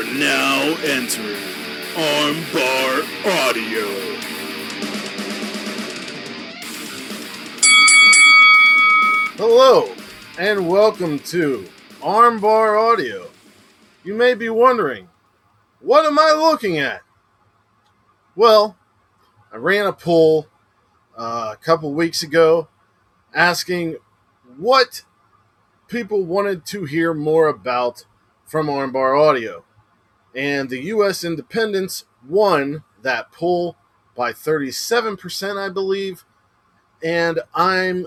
are now entering Armbar Audio. Hello, and welcome to Armbar Audio. You may be wondering, what am I looking at? Well, I ran a poll uh, a couple weeks ago asking what people wanted to hear more about from Armbar Audio. And the U.S. Independents won that poll by 37%, I believe. And I'm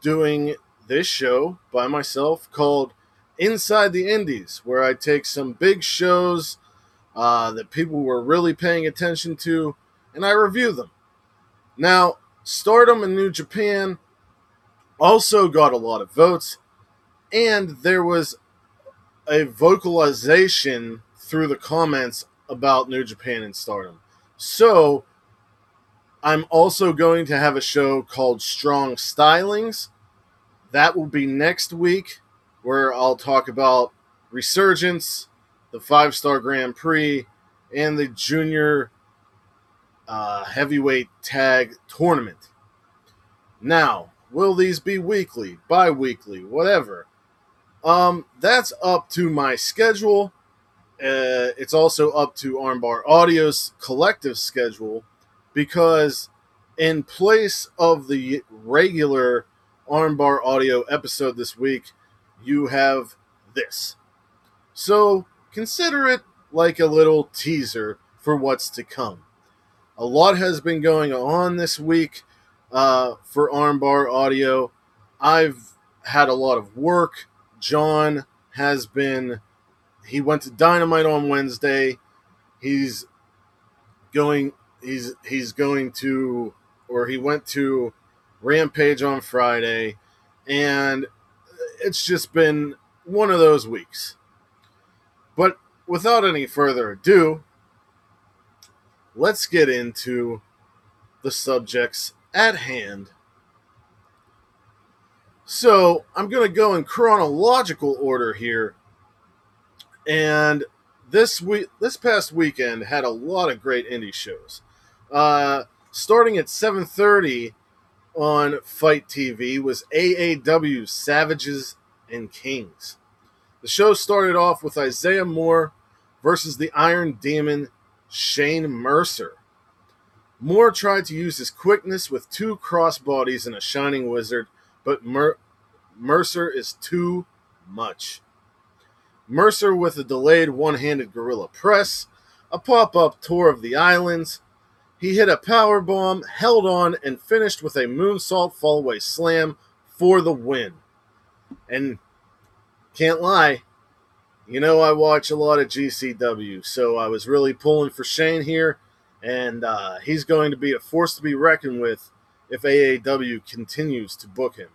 doing this show by myself called Inside the Indies, where I take some big shows uh, that people were really paying attention to and I review them. Now, Stardom and New Japan also got a lot of votes, and there was a vocalization through the comments about New Japan and Stardom. So, I'm also going to have a show called Strong Stylings. That will be next week, where I'll talk about Resurgence, the five star Grand Prix, and the Junior uh, Heavyweight Tag Tournament. Now, will these be weekly, bi weekly, whatever? Um, that's up to my schedule. Uh, it's also up to Armbar Audio's collective schedule because, in place of the regular Armbar Audio episode this week, you have this. So consider it like a little teaser for what's to come. A lot has been going on this week uh, for Armbar Audio. I've had a lot of work. John has been, he went to Dynamite on Wednesday. He's going, he's, he's going to, or he went to Rampage on Friday. And it's just been one of those weeks. But without any further ado, let's get into the subjects at hand. So I'm going to go in chronological order here. And this week, this past weekend had a lot of great indie shows. Uh, starting at 7:30 on FITE TV was AAW Savages and Kings. The show started off with Isaiah Moore versus the Iron Demon Shane Mercer. Moore tried to use his quickness with two crossbodies and a Shining Wizard, but Mer- Mercer is too much. Mercer with a delayed one handed gorilla press, a pop up tour of the islands. He hit a power bomb, held on, and finished with a moonsault fallaway slam for the win. And can't lie, you know, I watch a lot of GCW, so I was really pulling for Shane here, and uh, he's going to be a force to be reckoned with if AAW continues to book him.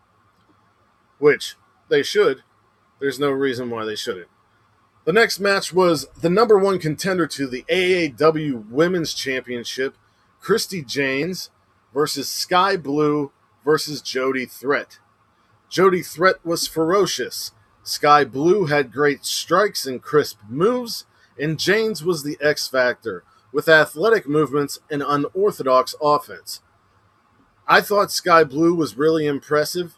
Which they should. There's no reason why they shouldn't. The next match was the number one contender to the AAW Women's Championship, Christy Janes versus Sky Blue versus Jody Threat. Jody Threat was ferocious Sky Blue had great strikes and crisp moves, and Janes was the X factor with athletic movements and unorthodox offense. I thought Sky Blue was really impressive.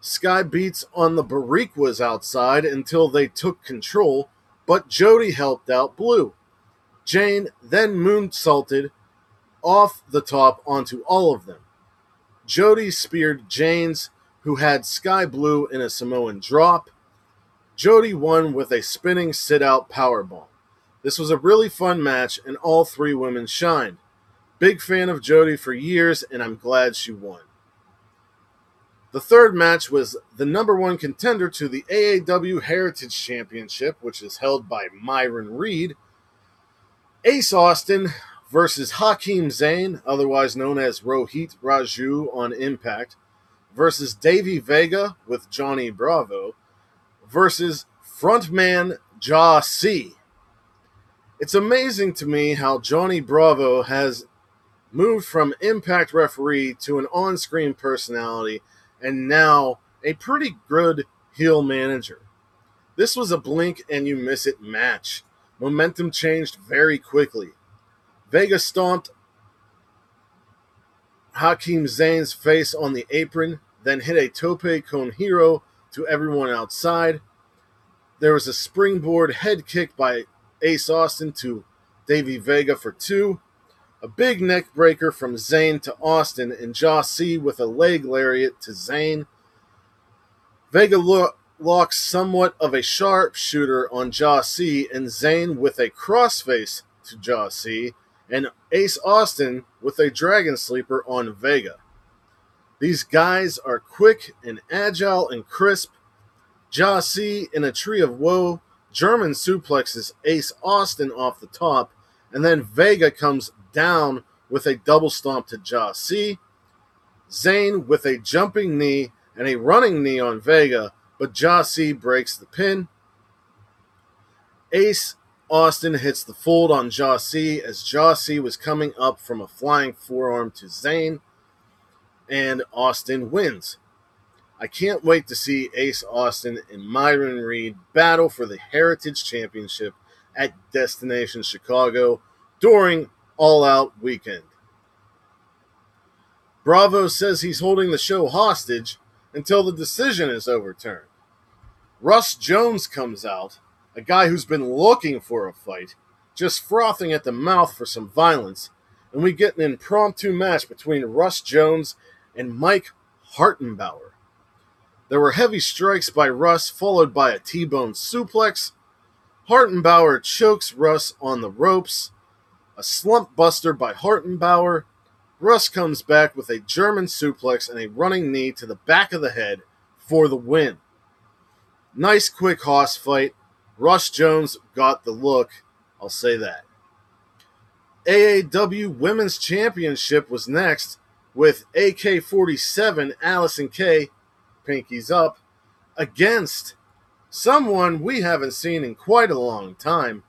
Sky beats on the Bariquas outside until they took control, but Jody helped out Blue. Jane then moonsaulted off the top onto all of them. Jody speared Janes, who had Sky Blue in a Samoan drop, Jody won with a spinning sit out powerbomb. This was a really fun match, and all three women shined. Big fan of Jody for years, and I'm glad she won. The third match was the number one contender to the AAW Heritage Championship, which is held by Myron Reed. Ace Austin versus Hakim Zane, otherwise known as Rohit Raju on Impact, versus Davey Vega with Johnny Bravo versus frontman Jah C. It's amazing to me how Johnny Bravo has moved from impact referee to an on screen personality and now a pretty good heel manager. This was a blink and you miss it match. momentum changed very quickly. Vega stomped Hakim Zane's face on the apron, then hit a tope con hilo to everyone outside. There was a springboard head kick by Ace Austin to Davey Vega for two. A big neck breaker from Zane to Austin, and Jah C with a leg lariat to Zane. Vega lo- locks somewhat of a sharpshooter on Jah C, and Zane with a crossface to Jah C, and Ace Austin with a dragon sleeper on Vega. These guys are quick and agile and crisp. Jah C in a tree of woe German suplexes Ace Austin off the top, and then Vega comes down with a double stomp to C. Zane with a jumping knee and a running knee on Vega, but Jah C breaks the pin. Ace Austin hits the fold on Jah C as Jah C was coming up from a flying forearm to Zane, and Austin wins. I can't wait to see Ace Austin and Myron Reed battle for the Heritage Championship at Destination Chicago during All Out Weekend. Bravo says he's holding the show hostage until the decision is overturned. Russ Jones comes out, a guy who's been looking for a fight, just frothing at the mouth for some violence, and we get an impromptu match between Russ Jones and Mike Hartenbauer. There were heavy strikes by Russ, followed by a T bone suplex. Hartenbauer chokes Russ on the ropes. A slump buster by Hartenbauer. Russ comes back with a German suplex and a running knee to the back of the head for the win. Nice quick hoss fight. Russ Jones got the look, I'll say that. AAW Women's Championship was next with AK 47 Allison Kay pinkies up against someone we haven't seen in quite a long time,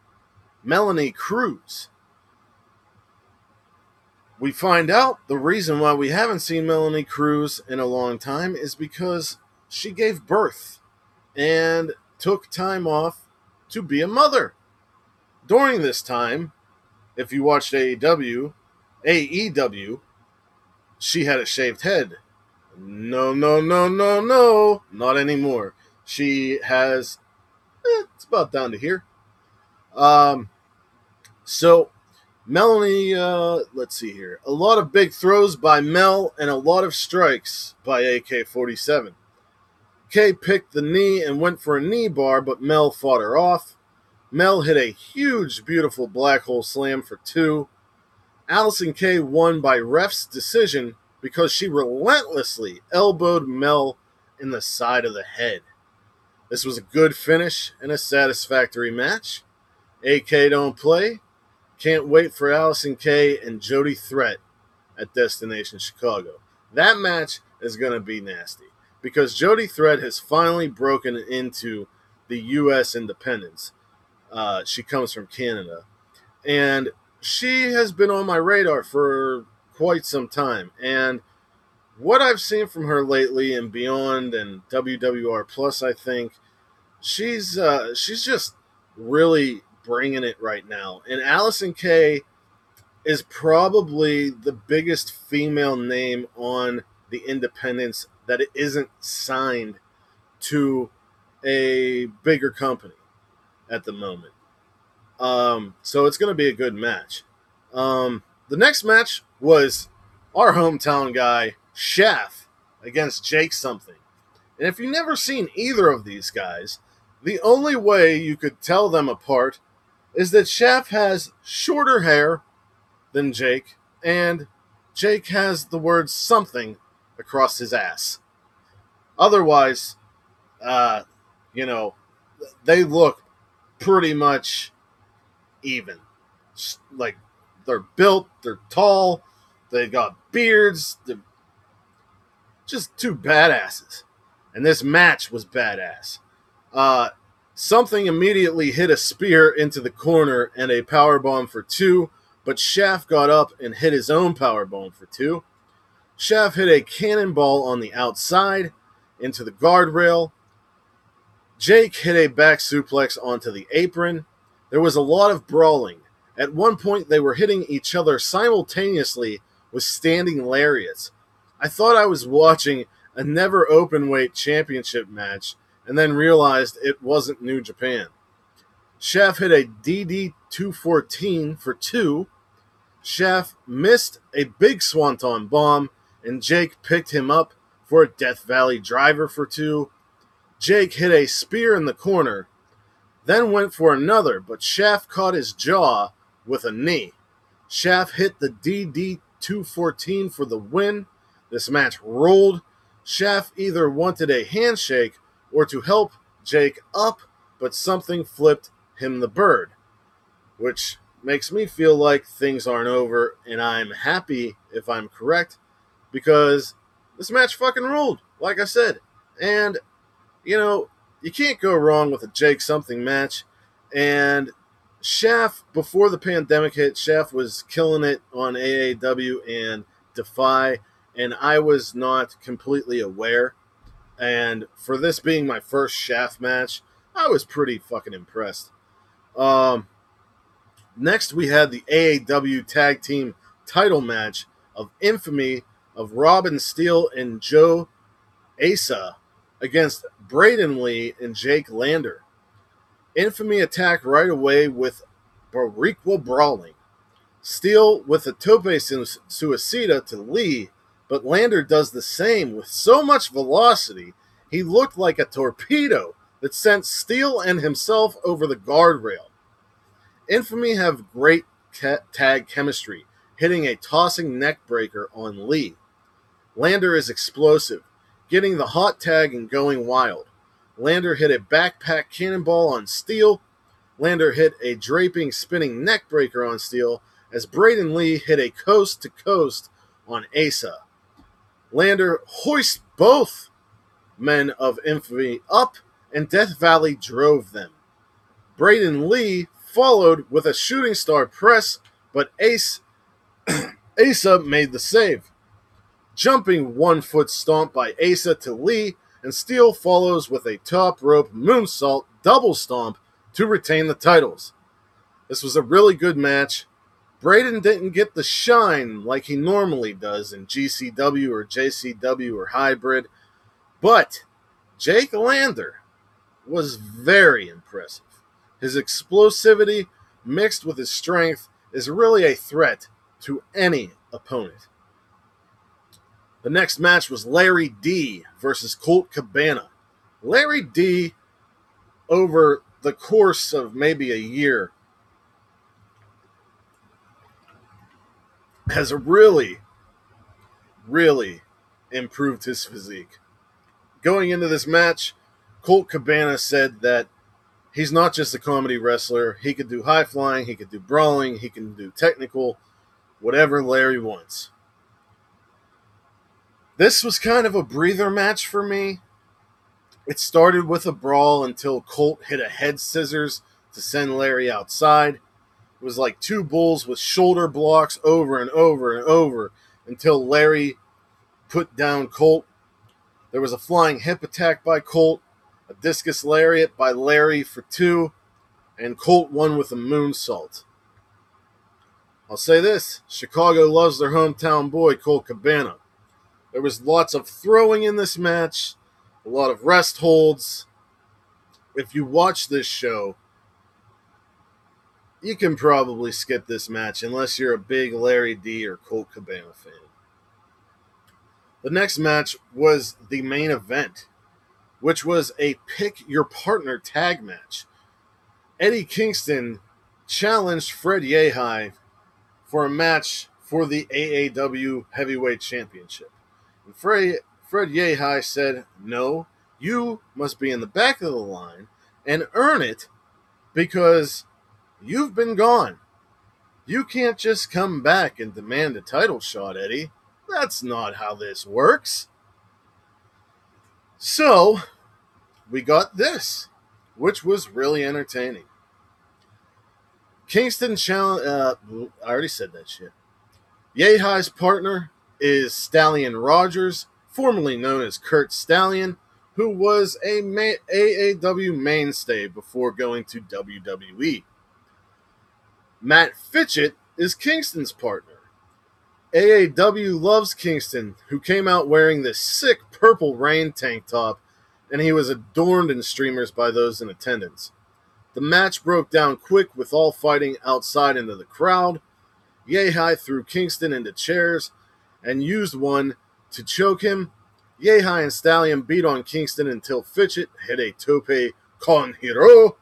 Melanie Cruz. We find out the reason why we haven't seen Melanie Cruz in a long time is because she gave birth and took time off to be a mother. During this time, if you watched AEW, AEW, she had a shaved head no, no, no, no, no, not anymore. She has, eh, it's about down to here. Um, so Melanie, uh, let's see here. A lot of big throws by Mel and a lot of strikes by AK 47. Kay picked the knee and went for a knee bar, but Mel fought her off. Mel hit a huge, beautiful black hole slam for two. Allison Kay won by ref's decision because she relentlessly elbowed Mel in the side of the head. This was a good finish and a satisfactory match. AK don't play. Can't wait for Allison Kay and Jody Threat at Destination Chicago. That match is going to be nasty because Jody Threat has finally broken into the U.S. independence. Uh, she comes from Canada. And she has been on my radar for quite some time. And what I've seen from her lately and beyond and WWR Plus, I think she's uh, she's just really bringing it right now. And Allison Kay is probably the biggest female name on the independents that it isn't signed to a bigger company at the moment. Um, so it's going to be a good match. Um, the next match was our hometown guy, Schaff, against Jake something. And if you've never seen either of these guys, the only way you could tell them apart is that Schaff has shorter hair than Jake, and Jake has the word something across his ass. Otherwise, uh, you know, they look pretty much even. Like they're built, they're tall, they got beards, they're just two badasses. And this match was badass. Uh, something immediately hit a spear into the corner and a power bomb for two, but Schaff got up and hit his own power bomb for two. Schaff hit a cannonball on the outside into the guardrail. Jake hit a back suplex onto the apron. There was a lot of brawling. At one point, they were hitting each other simultaneously with standing lariats. I thought I was watching a never open weight championship match and then realized it wasn't New Japan. Schaff hit a DD 214 for two. Schaff missed a big swanton bomb, and Jake picked him up for a Death Valley driver for two. Jake hit a spear in the corner, then went for another, but Schaff caught his jaw with a knee. Schaff hit the DD 214 for the win. This match rolled. Schaff either wanted a handshake or to help Jake up, but something flipped him the bird, which makes me feel like things aren't over, and I'm happy if I'm correct because this match fucking ruled, like I said. And, you know, you can't go wrong with a Jake something match. And Schaff, before the pandemic hit, Schaff was killing it on AAW and Defy, and I was not completely aware. And for this being my first Schaff match, I was pretty fucking impressed. Um, next, we had the AAW Tag Team title match of infamy of Robin Steele and Joe Asa against Braden Lee and Jake Lander. Infamy attacked right away with Boriqua brawling. Steele with a tope suicida to Lee, but Lander does the same with so much velocity he looked like a torpedo that sent Steele and himself over the guardrail. Infamy have great tag chemistry, hitting a tossing neck breaker on Lee. Lander is explosive, getting the hot tag and going wild. Lander hit a backpack cannonball on Steele. Lander hit a draping spinning neckbreaker on Steele as Braden Lee hit a coast to coast on Asa. Lander hoists both men of infamy up, and Death Valley drove them. Braden Lee followed with a shooting star press, but Ace Asa made the save. Jumping one foot stomp by Asa to Lee, and Steele follows with a top rope moonsault double stomp to retain the titles. This was a really good match. Braden didn't get the shine like he normally does in GCW or JCW or Hybrid, but Jake Lander was very impressive. His explosivity mixed with his strength is really a threat to any opponent. The next match was Larry D versus Colt Cabana. Larry D, over the course of maybe a year, has really, really improved his physique. Going into this match, Colt Cabana said that he's not just a comedy wrestler. He could do high flying, he could do brawling, he can do technical, whatever Larry wants. This was kind of a breather match for me. It started with a brawl until Colt hit a head scissors to send Larry outside. It was like two bulls with shoulder blocks over and over and over until Larry put down Colt. There was a flying hip attack by Colt, a discus lariat by Larry for two, and Colt won with a moonsault. I'll say this Chicago loves their hometown boy, Colt Cabana. There was lots of throwing in this match, a lot of rest holds. If you watch this show, you can probably skip this match unless you're a big Larry D or Colt Cabana fan. The next match was the main event, which was a pick your partner tag match. Eddie Kingston challenged Fred Yehi for a match for the AAW Heavyweight Championship. And Fred, Fred Yehi said, No, you must be in the back of the line and earn it because you've been gone. You can't just come back and demand a title shot, Eddie. That's not how this works. So, we got this, which was really entertaining. Kingston challenge. Uh, I already said that shit. Yehi's partner is Stallion Rogers, formerly known as Kurt Stallion, who was a AAW mainstay before going to WWE. Matt Fitchett is Kingston's partner. AAW loves Kingston, who came out wearing this sick purple rain tank top, and he was adorned in streamers by those in attendance. The match broke down quick with all fighting outside into the crowd. Yehi threw Kingston into chairs and used one to choke him. Yehi and Stallion beat on Kingston until Fitchett hit a tope con hilo.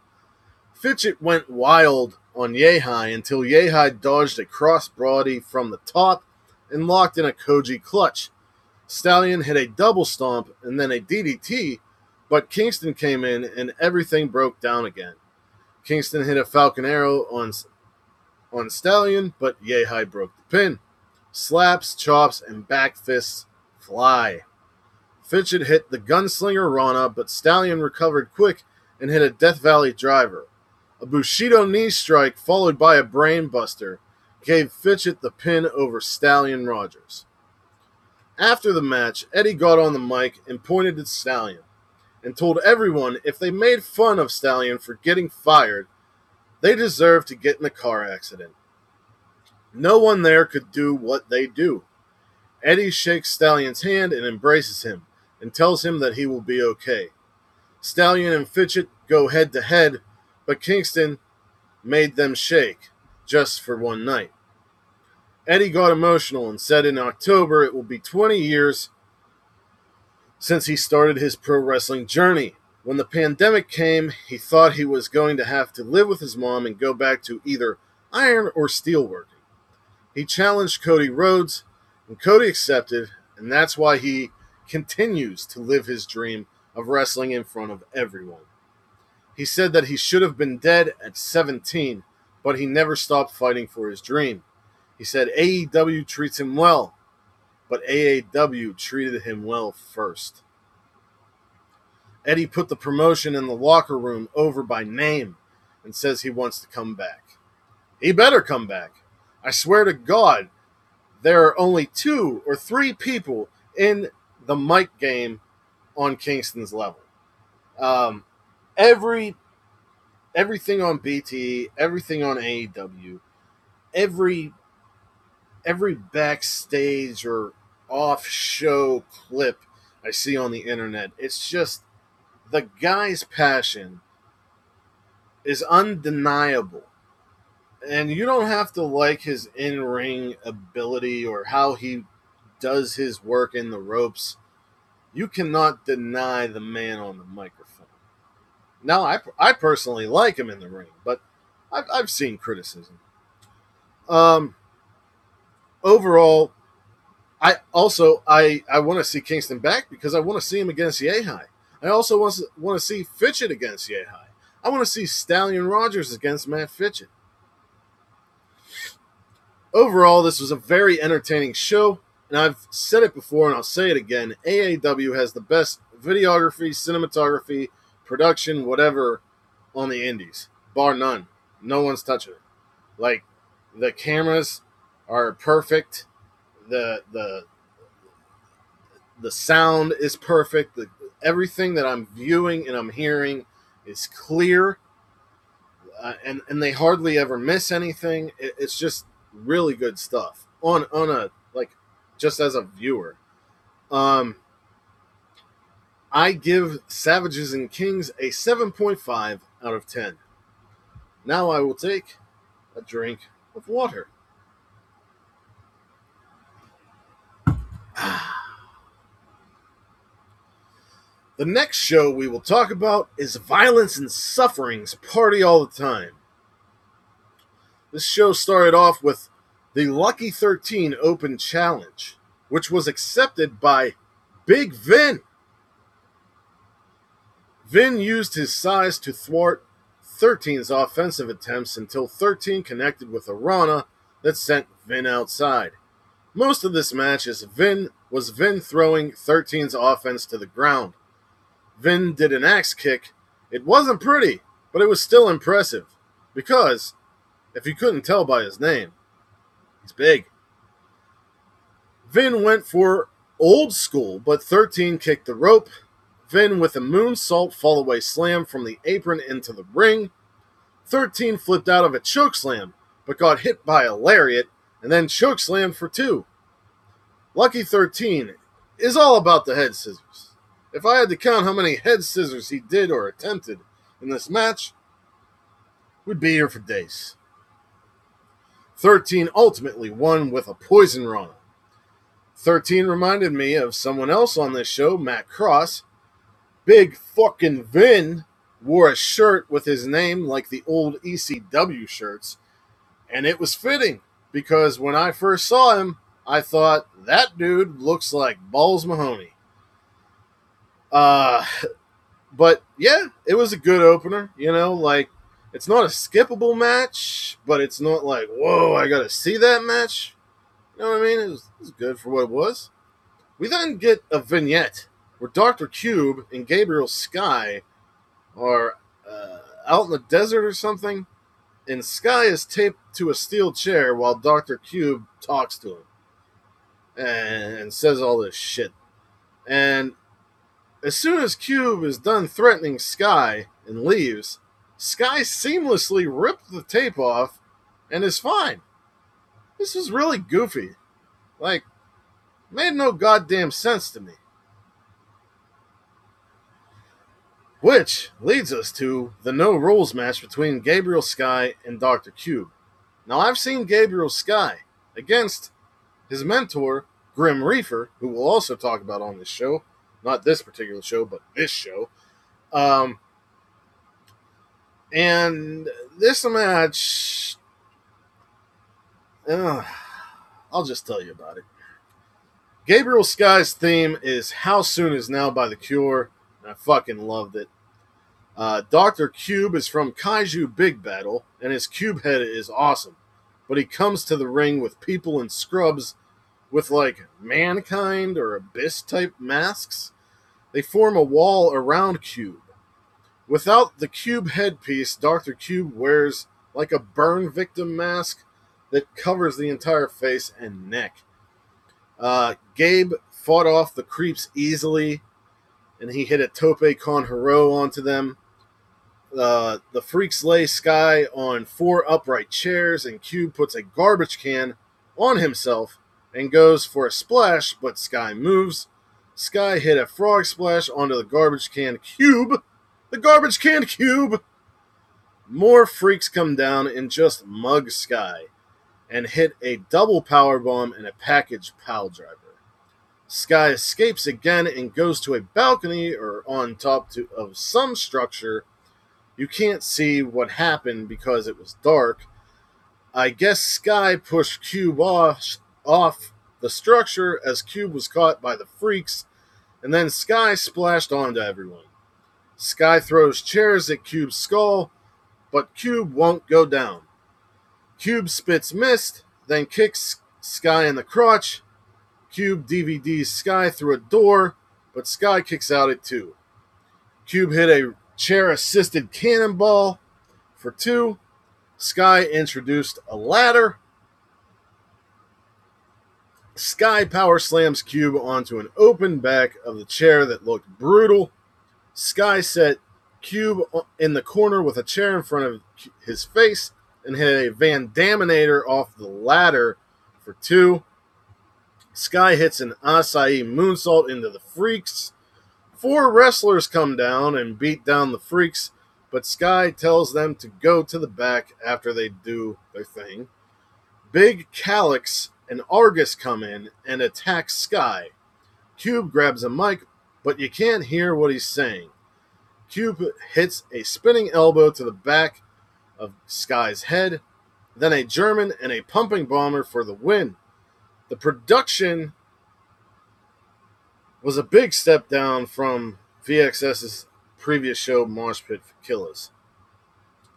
Fitchett went wild on Yehi until Yehi dodged a cross crossbody from the top and locked in a Koji clutch. Stallion hit a double stomp and then a DDT, but Kingston came in and everything broke down again. Kingston hit a Falcon Arrow on on Stallion, but Yehi broke the pin. Slaps, chops, and back fists fly. Fitchett hit the gunslinger Rana, but Stallion recovered quick and hit a Death Valley driver. A Bushido knee strike followed by a brainbuster gave Fitchett the pin over Stallion Rogers. After the match, Eddie got on the mic and pointed at Stallion and told everyone if they made fun of Stallion for getting fired, they deserved to get in a car accident. No one there could do what they do. Eddie shakes Stallion's hand and embraces him and tells him that he will be okay. Stallion and Fitchett go head to head, but Kingston made them shake just for one night. Eddie got emotional and said in October it will be 20 years since he started his pro wrestling journey. When the pandemic came, he thought he was going to have to live with his mom and go back to either iron or steelworking. He challenged Cody Rhodes, and Cody accepted, and that's why he continues to live his dream of wrestling in front of everyone. He said that he should have been dead at 17, but he never stopped fighting for his dream. He said AEW treats him well, but AAW treated him well first. Eddie put the promotion in the locker room over by name and says he wants to come back. He better come back. I swear to God, there are only two or three people in the mic game on Kingston's level. Um, every everything on BT, everything on AEW, every every backstage or off show clip I see on the internet, it's just the guy's passion is undeniable. And you don't have to like his in ring ability or how he does his work in the ropes. You cannot deny the man on the microphone. Now, I, I personally like him in the ring, but I've, I've seen criticism. Um, overall, I also I I want to see Kingston back because I want to see him against Yehi. I also want to, want to see Fitchett against Yehi. I want to see Stallion Rogers against Matt Fitchett. Overall, this was a very entertaining show, and I've said it before and I'll say it again. AAW has the best videography, cinematography, production, whatever on the indies, bar none. No one's touching it. Like the cameras are perfect. The the the sound is perfect. The, everything that I'm viewing and I'm hearing is clear, uh, and and they hardly ever miss anything. It, it's just really good stuff on on a like just as a viewer. Um, I give Savages and Kings a 7.5 out of 10. Now I will take a drink of water. The next show we will talk about is Violence and Suffering's Party All the Time. This show started off with the Lucky 13 Open Challenge, which was accepted by Big Vin. Vin used his size to thwart 13's offensive attempts until 13 connected with a Rana that sent Vin outside. Most of this match is Vin was Vin throwing 13's offense to the ground. Vin did an axe kick. It wasn't pretty, but it was still impressive. Because, if you couldn't tell by his name, he's big. Vin went for old school, but 13 kicked the rope. Vin with a moonsault fallaway slam from the apron into the ring. 13 flipped out of a choke slam, but got hit by a lariat and then chokeslammed for two. Lucky 13 is all about the head scissors. If I had to count how many head scissors he did or attempted in this match, we'd be here for days. 13 ultimately won with a poison rana. 13 reminded me of someone else on this show, Matt Cross. Big fucking Vin wore a shirt with his name like the old ECW shirts, and it was fitting because when I first saw him, I thought that dude looks like Balls Mahoney. Uh, but yeah, it was a good opener. You know, like it's not a skippable match, but it's not like whoa, I gotta see that match. You know what I mean? It was, it was good for what it was. We then get a vignette where Doctor Cube and Gabriel Sky are uh, out in the desert or something, and Sky is taped to a steel chair while Doctor Cube talks to him and says all this shit. And as soon as Cube is done threatening Sky and leaves, Sky seamlessly ripped the tape off and is fine. This is really goofy. Like, made no goddamn sense to me. Which leads us to the no rules match between Gabriel Sky and Dr. Cube. Now, I've seen Gabriel Sky against his mentor, Grim Reefer, who we'll also talk about on this show. Not this particular show, but this show. Um, and this match, uh, I'll just tell you about it. Gabriel Sky's theme is How Soon Is Now by The Cure. I fucking loved it. Uh, Dr. Cube is from Kaiju Big Battel, and his cube head is awesome. But he comes to the ring with people in scrubs with like mankind or abyss type masks. They form a wall around Cube. Without the Cube headpiece, Dr. Cube wears like a burn victim mask that covers the entire face and neck. Uh, Gabe fought off the creeps easily, and he hit a tope con hilo onto them. Uh, the freaks lay Sky on four upright chairs, and Cube puts a garbage can on himself and goes for a splash, but Sky moves. Sky hit a frog splash onto the garbage can cube the garbage can cube. More freaks come down and just mug Sky and hit a double power bomb and a package pile driver. Sky escapes again and goes to a balcony or on top to, of some structure. You can't see what happened because it was dark. I guess Sky pushed Cube off, off the structure as Cube was caught by the freaks, and then Sky splashed onto everyone. Sky throws chairs at Cube's skull, but Cube won't go down. Cube spits mist, then kicks Sky in the crotch. Cube DVDs Sky through a door, but Sky kicks out at two. Cube hit a chair assisted cannonball for two. Sky introduced a ladder. Sky power slams Cube onto an open back of the chair that looked brutal. Sky set Cube in the corner with a chair in front of his face and hit a Van Daminator off the ladder for two. Sky hits an Asai moonsault into the Freaks. Four wrestlers come down and beat down the Freaks, but Sky tells them to go to the back after they do their thing. Big Calyx and Argus come in and attack Sky. Cube grabs a mic, but you can't hear what he's saying. Cube hits a spinning elbow to the back of Sky's head, then a German and a pumping bomber for the win. The production was a big step down from VXS's previous show, Mosh Pit Killers.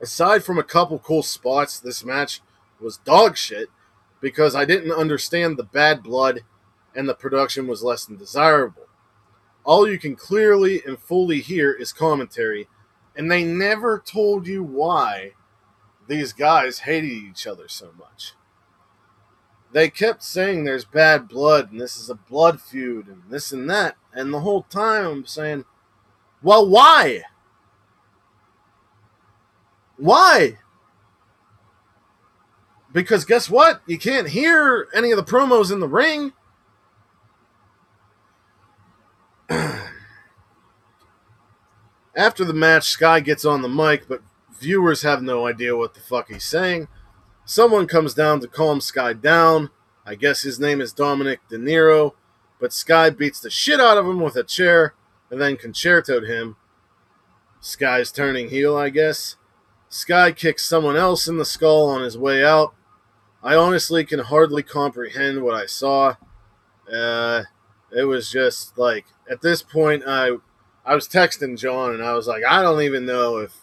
Aside from a couple cool spots, this match was dog shit because I didn't understand the bad blood and the production was less than desirable all you can clearly and fully hear is commentary, and they never told you why these guys hated each other so much. They kept saying there's bad blood and this is a blood feud and this and that, and the whole time I'm saying, well, why? Why? because guess what? You can't hear any of the promos in the ring. After the match, Sky gets on the mic, but viewers have no idea what the fuck he's saying. Someone comes down to calm Sky down. I guess his name is Dominic De Niro, but Sky beats the shit out of him with a chair and then concertoed him. Sky's turning heel, I guess. Sky kicks someone else in the skull on his way out. I honestly can hardly comprehend what I saw. Uh, it was just like at this point, I I was texting John and I was like, I don't even know if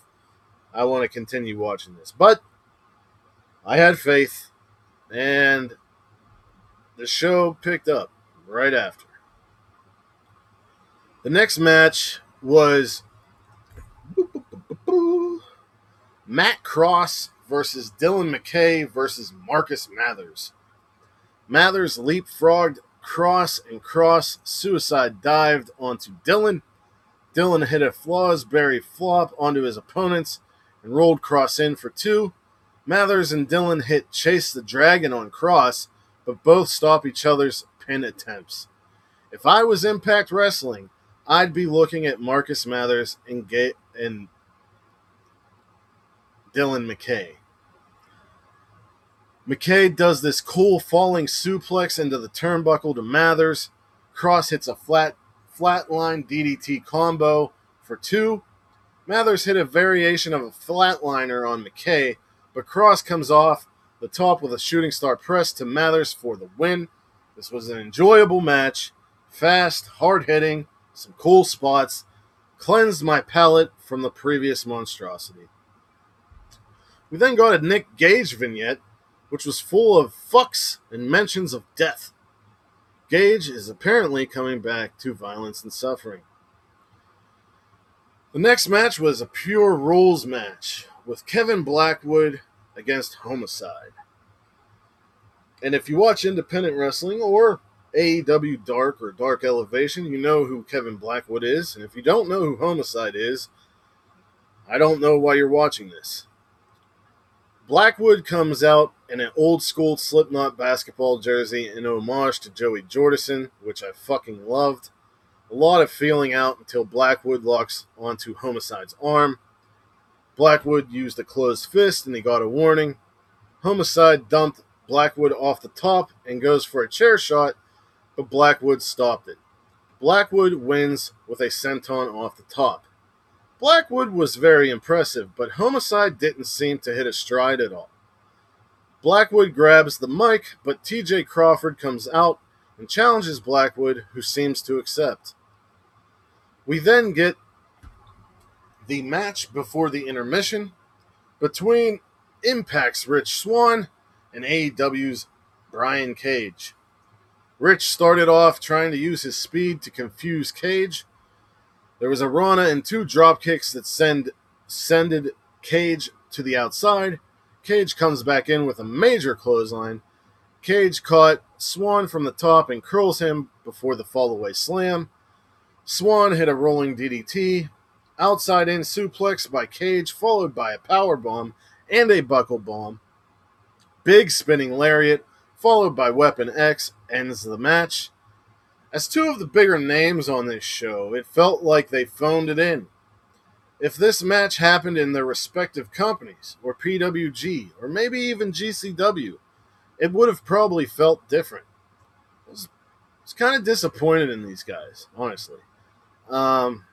I want to continue watching this, but I had faith, and the show picked up right after. The next match was Matt Cross versus Dylan McKay versus Marcus Mathers. Mathers leapfrogged Cross and Cross suicide dived onto Dylan. Dylan hit a Fosbury flop onto his opponents and rolled Cross in for two. Mathers and Dylan hit Chase the Dragon on Cross, but both stop each other's pin attempts. If I was Impact Wrestling, I'd be looking at Marcus Mathers and, Ga- and Dylan McKay. McKay does this cool falling suplex into the turnbuckle to Mathers. Cross hits a flat flatline DDT combo for two. Mathers hit a variation of a flatliner on McKay, but Cross comes off the top with a shooting star press to Mathers for the win. This was an enjoyable match, fast, hard hitting, some cool spots, cleansed my palate from the previous monstrosity. We then got a Nick Gage vignette, which was full of fucks and mentions of death. Gage is apparently coming back to violence and suffering. The next match was a pure rules match with Kevin Blackwood against Homicide. And if you watch independent wrestling or AEW Dark or Dark Elevation, you know who Kevin Blackwood is. And if you don't know who Homicide is, I don't know why you're watching this. Blackwood comes out in an old school Slipknot basketball jersey in homage to Joey Jordison, which I fucking loved. A lot of feeling out until Blackwood locks onto Homicide's arm. Blackwood used a closed fist and he got a warning. Homicide dumped Blackwood off the top and goes for a chair shot, but Blackwood stopped it. Blackwood wins with a senton off the top. Blackwood was very impressive, but Homicide didn't seem to hit a stride at all. Blackwood grabs the mic, but TJ Crawford comes out and challenges Blackwood, who seems to accept. We then get the match before the intermission between Impact's Rich Swann and AEW's Brian Cage. Rich started off trying to use his speed to confuse Cage. There was a Rana and two drop kicks that send sended Cage to the outside. Cage comes back in with a major clothesline. Cage caught Swann from the top and curls him before the fallaway slam. Swann hit a rolling DDT, outside in suplex by Cage, followed by a power bomb and a buckle bomb. Big spinning lariat, followed by Weapon X, ends the match. As two of the bigger names on this show, it felt like they phoned it in. If this match happened in their respective companies, or PWG, or maybe even GCW, it would have probably felt different. I was, was kind of disappointed in these guys, honestly. Um,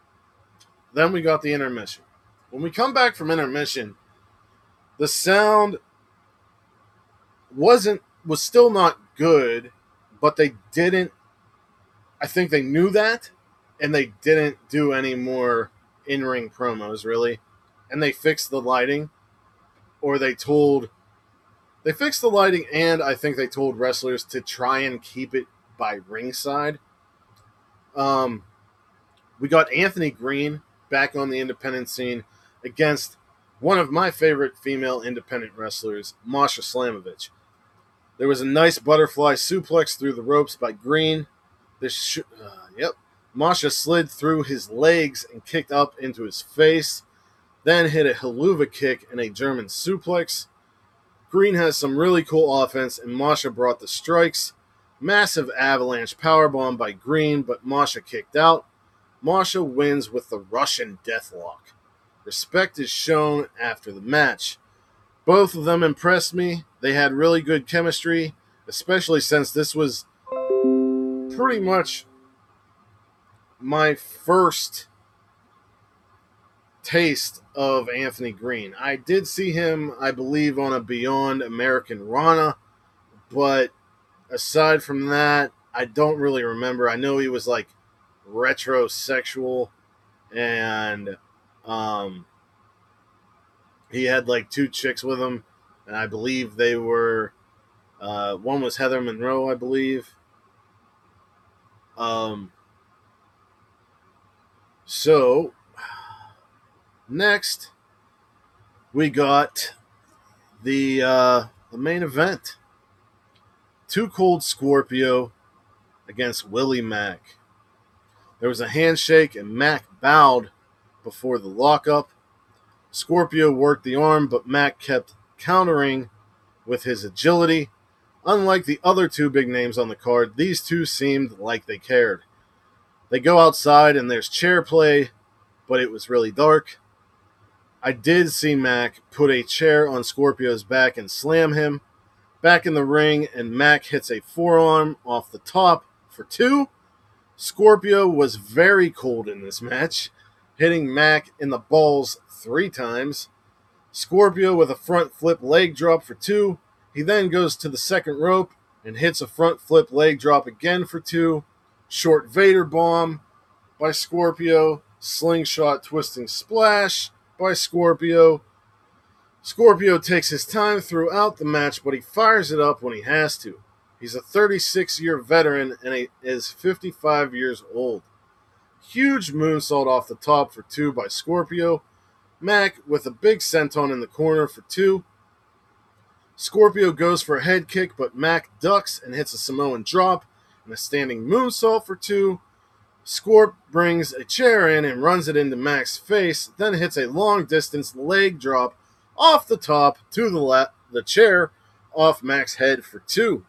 then we got the intermission. When we come back from intermission, the sound wasn't was still not good, but they didn't I think they knew that and they didn't do any more in-ring promos really. And they fixed the lighting or they told they fixed the lighting and I think they told wrestlers to try and keep it by ringside. Um we got Anthony Green back on the independent scene against one of my favorite female independent wrestlers, Masha Slamovich. There was a nice butterfly suplex through the ropes by Green. This, sh- uh, yep, Masha slid through his legs and kicked up into his face, then hit a helluva kick and a German suplex. Green has some really cool offense, and Masha brought the strikes. Massive avalanche powerbomb by Green, but Masha kicked out. Masha wins with the Russian Deathlock. Respect is shown after the match. Both of them impressed me. They had really good chemistry, especially since this was pretty much my first taste of Anthony Greene. I did see him, I believe, on a Beyond Americanrana, but aside from that, I don't really remember. I know he was like retrosexual and um he had like two chicks with him and I believe they were uh one was Heather Monroe, I believe. Um so next we got the uh the main event. Too Cold Scorpio against Willie Mack. There was a handshake, and Mack bowed before the lockup. Scorpio worked the arm, but Mack kept countering with his agility. Unlike the other two big names on the card, these two seemed like they cared. They go outside, and there's chair play, but it was really dark. I did see Mack put a chair on Scorpio's back and slam him. Back in the ring, and Mack hits a forearm off the top for two. Scorpio was very cold in this match, hitting Mack in the balls three times. Scorpio with a front flip leg drop for two. He then goes to the second rope and hits a front flip leg drop again for two. Short Vader bomb by Scorpio. Slingshot twisting splash by Scorpio. Scorpio takes his time throughout the match, but he fires it up when he has to. He's a 36 year veteran and he is 55 years old. Huge moonsault off the top for two by Scorpio. Mack with a big senton in the corner for two. Scorpio goes for a head kick, but Mack ducks and hits a Samoan drop and a standing moonsault for two. Scorp brings a chair in and runs it into Mack's face, then hits a long distance leg drop off the top to the left, the chair off Mack's head for two.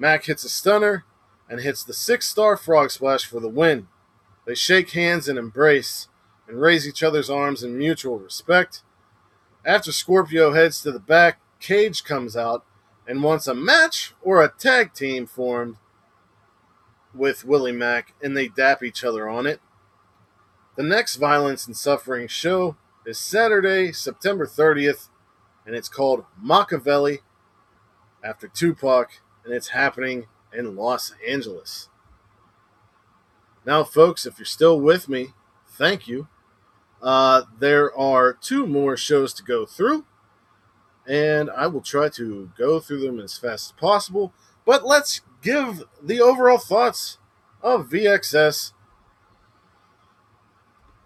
Mack hits a stunner and hits the six star frog splash for the win. They shake hands and embrace and raise each other's arms in mutual respect. After Scorpio heads to the back, Cage comes out and wants a match or a tag team formed with Willie Mack, and they dap each other on it. The next Violence and Suffering show is Saturday, September 30th, and it's called Machiavelli after Tupac, and it's happening in Los Angeles. Now, folks, if you're still with me, thank you. Uh, there are two more shows to go through, and I will try to go through them as fast as possible. But let's give the overall thoughts of VXS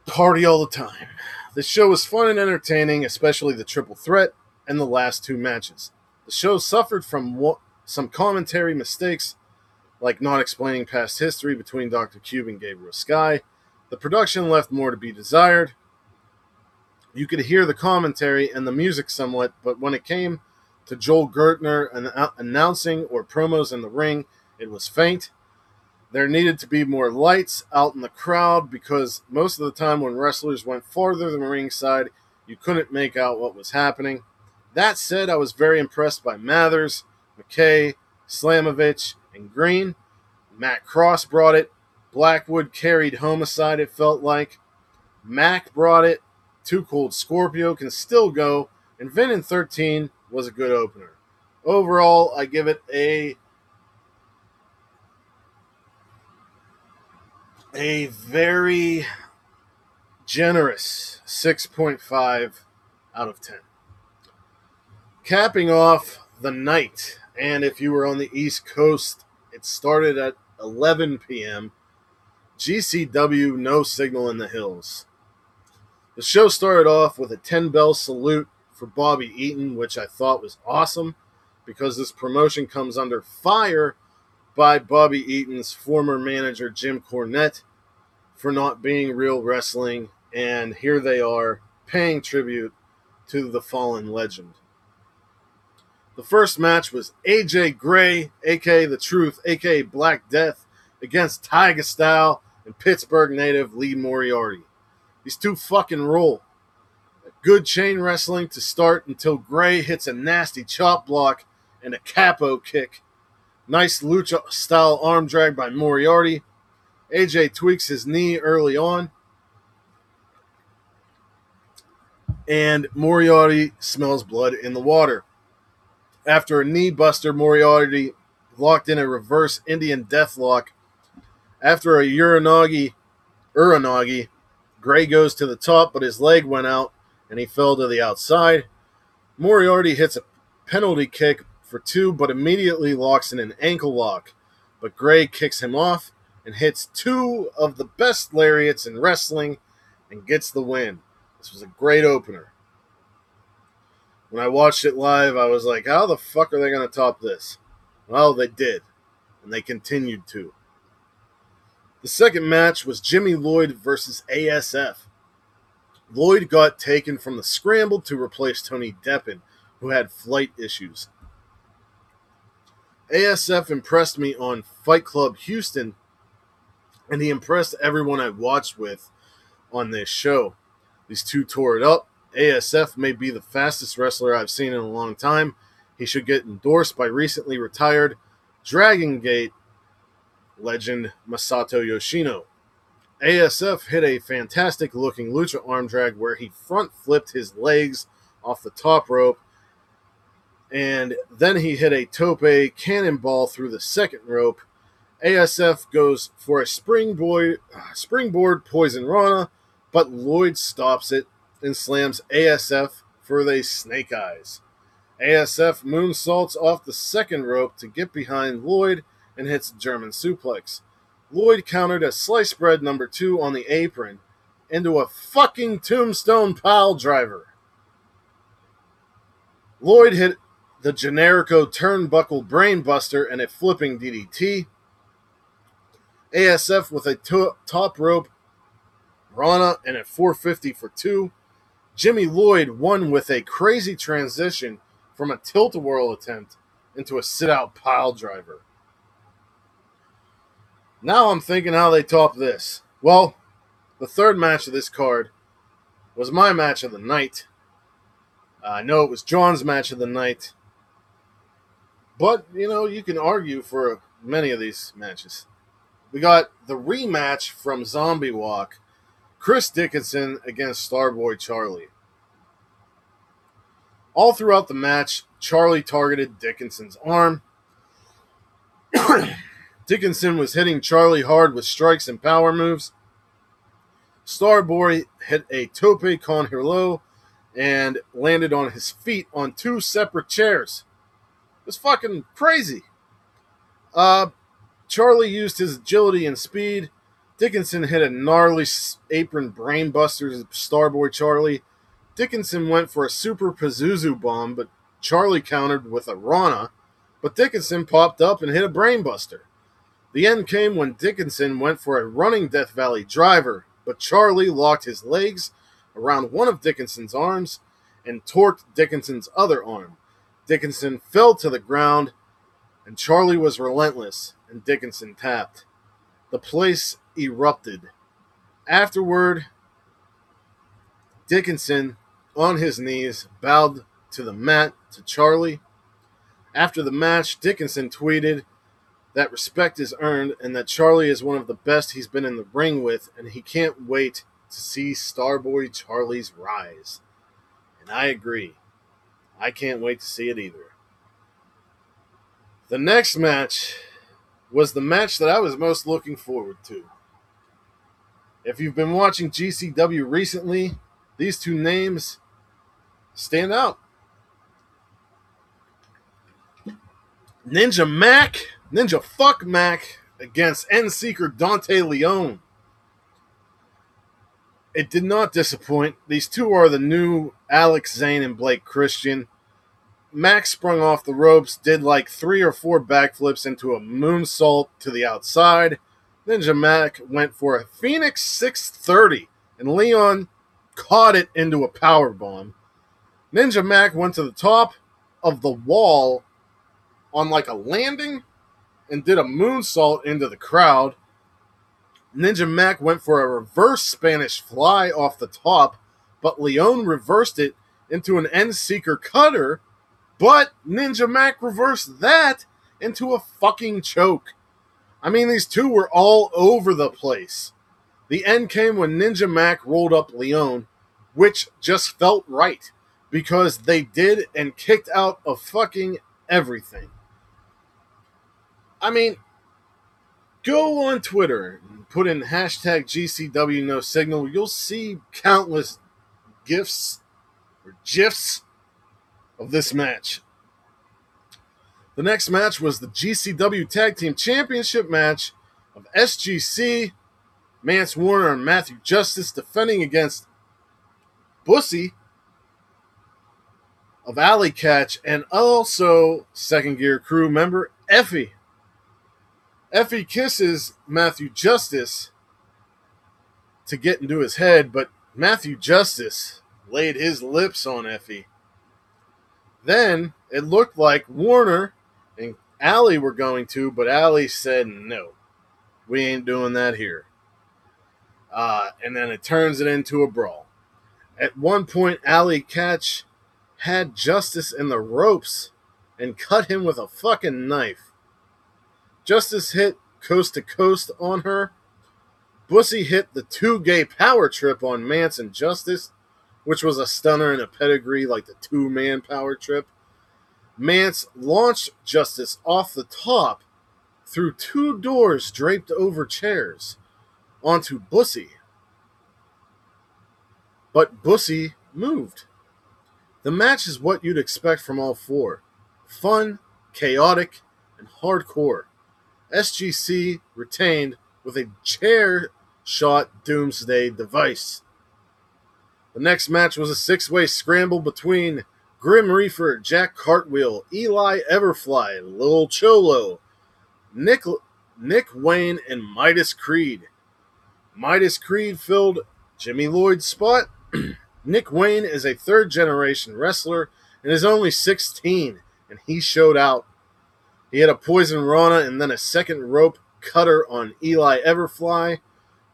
Party All the Time. The show was fun and entertaining, especially the triple threat and the last two matches. The show suffered from some commentary mistakes, like not explaining past history between Dr. Cube and Gabriel Sky. The production left more to be desired. You could hear the commentary and the music somewhat, but when it came to Joel Gertner an- announcing or promos in the ring, it was faint. There needed to be more lights out in the crowd because most of the time when wrestlers went farther than the ringside, you couldn't make out what was happening. That said, I was very impressed by Mathers, McKay, Slamovich, and Greene. Matt Cross brought it. Blackwood carried Homicide, it felt like. Mack brought it. Too Cold Scorpio can still go. And Vin in 13 was a good opener. Overall, I give it a a very generous 6.5 out of 10. Capping off the night, and if you were on the East Coast, it started at 11 p.m. GCW No Signal in the Hills. The show started off with a 10 bell salute for Bobby Eaton, which I thought was awesome because this promotion comes under fire by Bobby Eaton's former manager, Jim Cornette, for not being real wrestling. And here they are paying tribute to the fallen legend. The first match was AJ Gray, aka The Truth, aka Black Death, against Tiger Style and Pittsburgh native Lee Moriarty. These two fucking roll. Good chain wrestling to start until Gray hits a nasty chop block and a capo kick. Nice lucha style arm drag by Moriarty. AJ tweaks his knee early on. And Moriarty smells blood in the water. After a knee buster, Moriarty locked in a reverse Indian deathlock. After a uranage, uranage, Gray goes to the top, but his leg went out and he fell to the outside. Moriarty hits a penalty kick for two, but immediately locks in an ankle lock. But Gray kicks him off and hits two of the best lariats in wrestling and gets the win. This was a great opener. When I watched it live, I was like, how the fuck are they going to top this? Well, they did, and they continued to. The second match was Jimmy Lloyd versus ASF. Lloyd got taken from the scramble to replace Tony Deppen, who had flight issues. ASF impressed me on Fight Club Houston, and he impressed everyone I watched with on this show. These two tore it up. ASF may be the fastest wrestler I've seen in a long time. He should get endorsed by recently retired Dragon Gate legend Masato Yoshino. ASF hit a fantastic looking lucha arm drag where he front flipped his legs off the top rope and then he hit a tope cannonball through the second rope. ASF goes for a springboard, uh, springboard poison rana, but Lloyd stops it and slams ASF for the snake eyes. ASF moonsaults off the second rope to get behind Lloyd and hits a German suplex. Lloyd countered a slice bread number two on the apron into a fucking tombstone pile driver. Lloyd hit the Generico turnbuckle brainbuster and a flipping DDT. ASF with a to- top rope Rana and a 450 for two. Jimmy Lloyd won with a crazy transition from a tilt a whirl attempt into a sit out pile driver. Now I'm thinking how they top this. Well, the third match of this card was my match of the night. Uh, I know it was John's match of the night. But, you know, you can argue for many of these matches. We got the rematch from Zombie Walk Chris Dickinson against Starboy Charlie. All throughout the match, Charlie targeted Dickinson's arm. Dickinson was hitting Charlie hard with strikes and power moves. Starboy hit a tope con hilo and landed on his feet on two separate chairs. It was fucking crazy. Uh, Charlie used his agility and speed. Dickinson hit a gnarly apron brainbuster to Starboy Charlie. Dickinson went for a super Pazuzu bomb, but Charlie countered with a Rana. But Dickinson popped up and hit a brainbuster. The end came when Dickinson went for a running Death Valley driver, but Charlie locked his legs around one of Dickinson's arms and torqued Dickinson's other arm. Dickinson fell to the ground, and Charlie was relentless, and Dickinson tapped. The place erupted. Afterward, Dickinson, on his knees, bowed to the mat to Charlie. After the match, Dickinson tweeted that respect is earned and that Charlie is one of the best he's been in the ring with, and he can't wait to see Starboy Charlie's rise. And I agree. I can't wait to see it either. The next match was the match that I was most looking forward to. If you've been watching GCW recently, these two names stand out. Ninja Mack, Ninja Fuck Mack against End Seeker Dante Leon. It did not disappoint. These two are the new Alex Zayne and Blake Christian. Max sprung off the ropes, did like three or four backflips into a moonsault to the outside. Ninja Mack went for a Phoenix 630, and Leon caught it into a power bomb. Ninja Mack went to the top, of the wall on like a landing and did a moonsault into the crowd. Ninja Mack went for a reverse Spanish fly off the top, but Leon reversed it into an end seeker cutter, but Ninja Mack reversed that into a fucking choke. I mean, these two were all over the place. The end came when Ninja Mack rolled up Leon, which just felt right because they did and kicked out of fucking everything. I mean, go on Twitter and put in hashtag GCW no signal. You'll see countless gifs or gifs of this match. The next match was the GCW Tag Team Championship match of SGC, Mance Warner and Matthew Justice defending against Bussy of Allie Katch and also Second Gear Crew member Effy. Effy kisses Matthew Justice to get into his head, but Matthew Justice laid his lips on Effy. Then it looked like Warner and Allie were going to, but Allie said no. We ain't doing that here. Uh, and then it turns it into a brawl. At one point, Allie Katch had Justice in the ropes and cut him with a fucking knife. Justice hit coast to coast on her. Bussy hit the two gay power trip on Mance and Justice, which was a stunner and a pedigree like the two man power trip. Mance launched Justice off the top through two doors draped over chairs onto Bussy. But Bussy moved. The match is what you'd expect from all four fun, chaotic, and hardcore. SGC retained with a chair shot doomsday device. The next match was a six way scramble between Grim Reefer, Jack Cartwheel, Eli Everfly, Lil Cholo, Nick, Nick Wayne, and Midas Creed. Midas Creed filled Jimmy Lloyd's spot. Nick Wayne is a third generation wrestler and is only 16, and he showed out. He had a poison Rana and then a second rope cutter on Eli Everfly.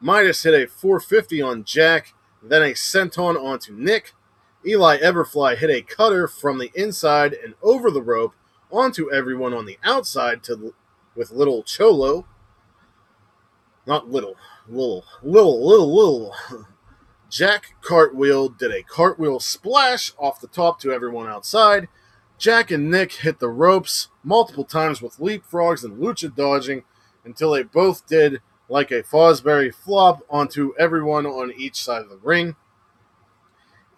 Midas hit a 450 on Jack, then a senton onto Nick. Eli Everfly hit a cutter from the inside and over the rope onto everyone on the outside to with little Cholo. Not little, little, little, little, little. Jack Cartwheel did a cartwheel splash off the top to everyone outside. Jack and Nick hit the ropes multiple times with leapfrogs and lucha dodging until they both did like a Fosbury flop onto everyone on each side of the ring.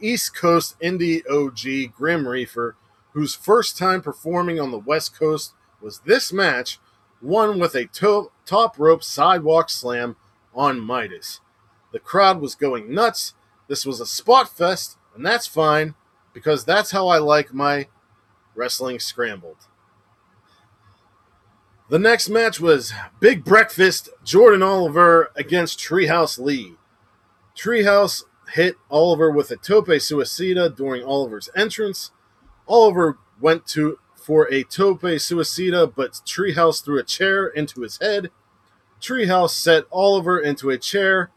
East Coast Indie OG Grim Reefer, whose first time performing on the West Coast was this match, won with a to- top rope sidewalk slam on Midas. The crowd was going nuts. This was a spot fest, and that's fine because that's how I like my wrestling scrambled. The next match was Big Breakfast Jordan Oliver against Treehouse Lee. Treehouse hit Oliver with a tope suicida during Oliver's entrance. Oliver went to for a tope suicida, but Treehouse threw a chair into his head. Treehouse set Oliver into a chair,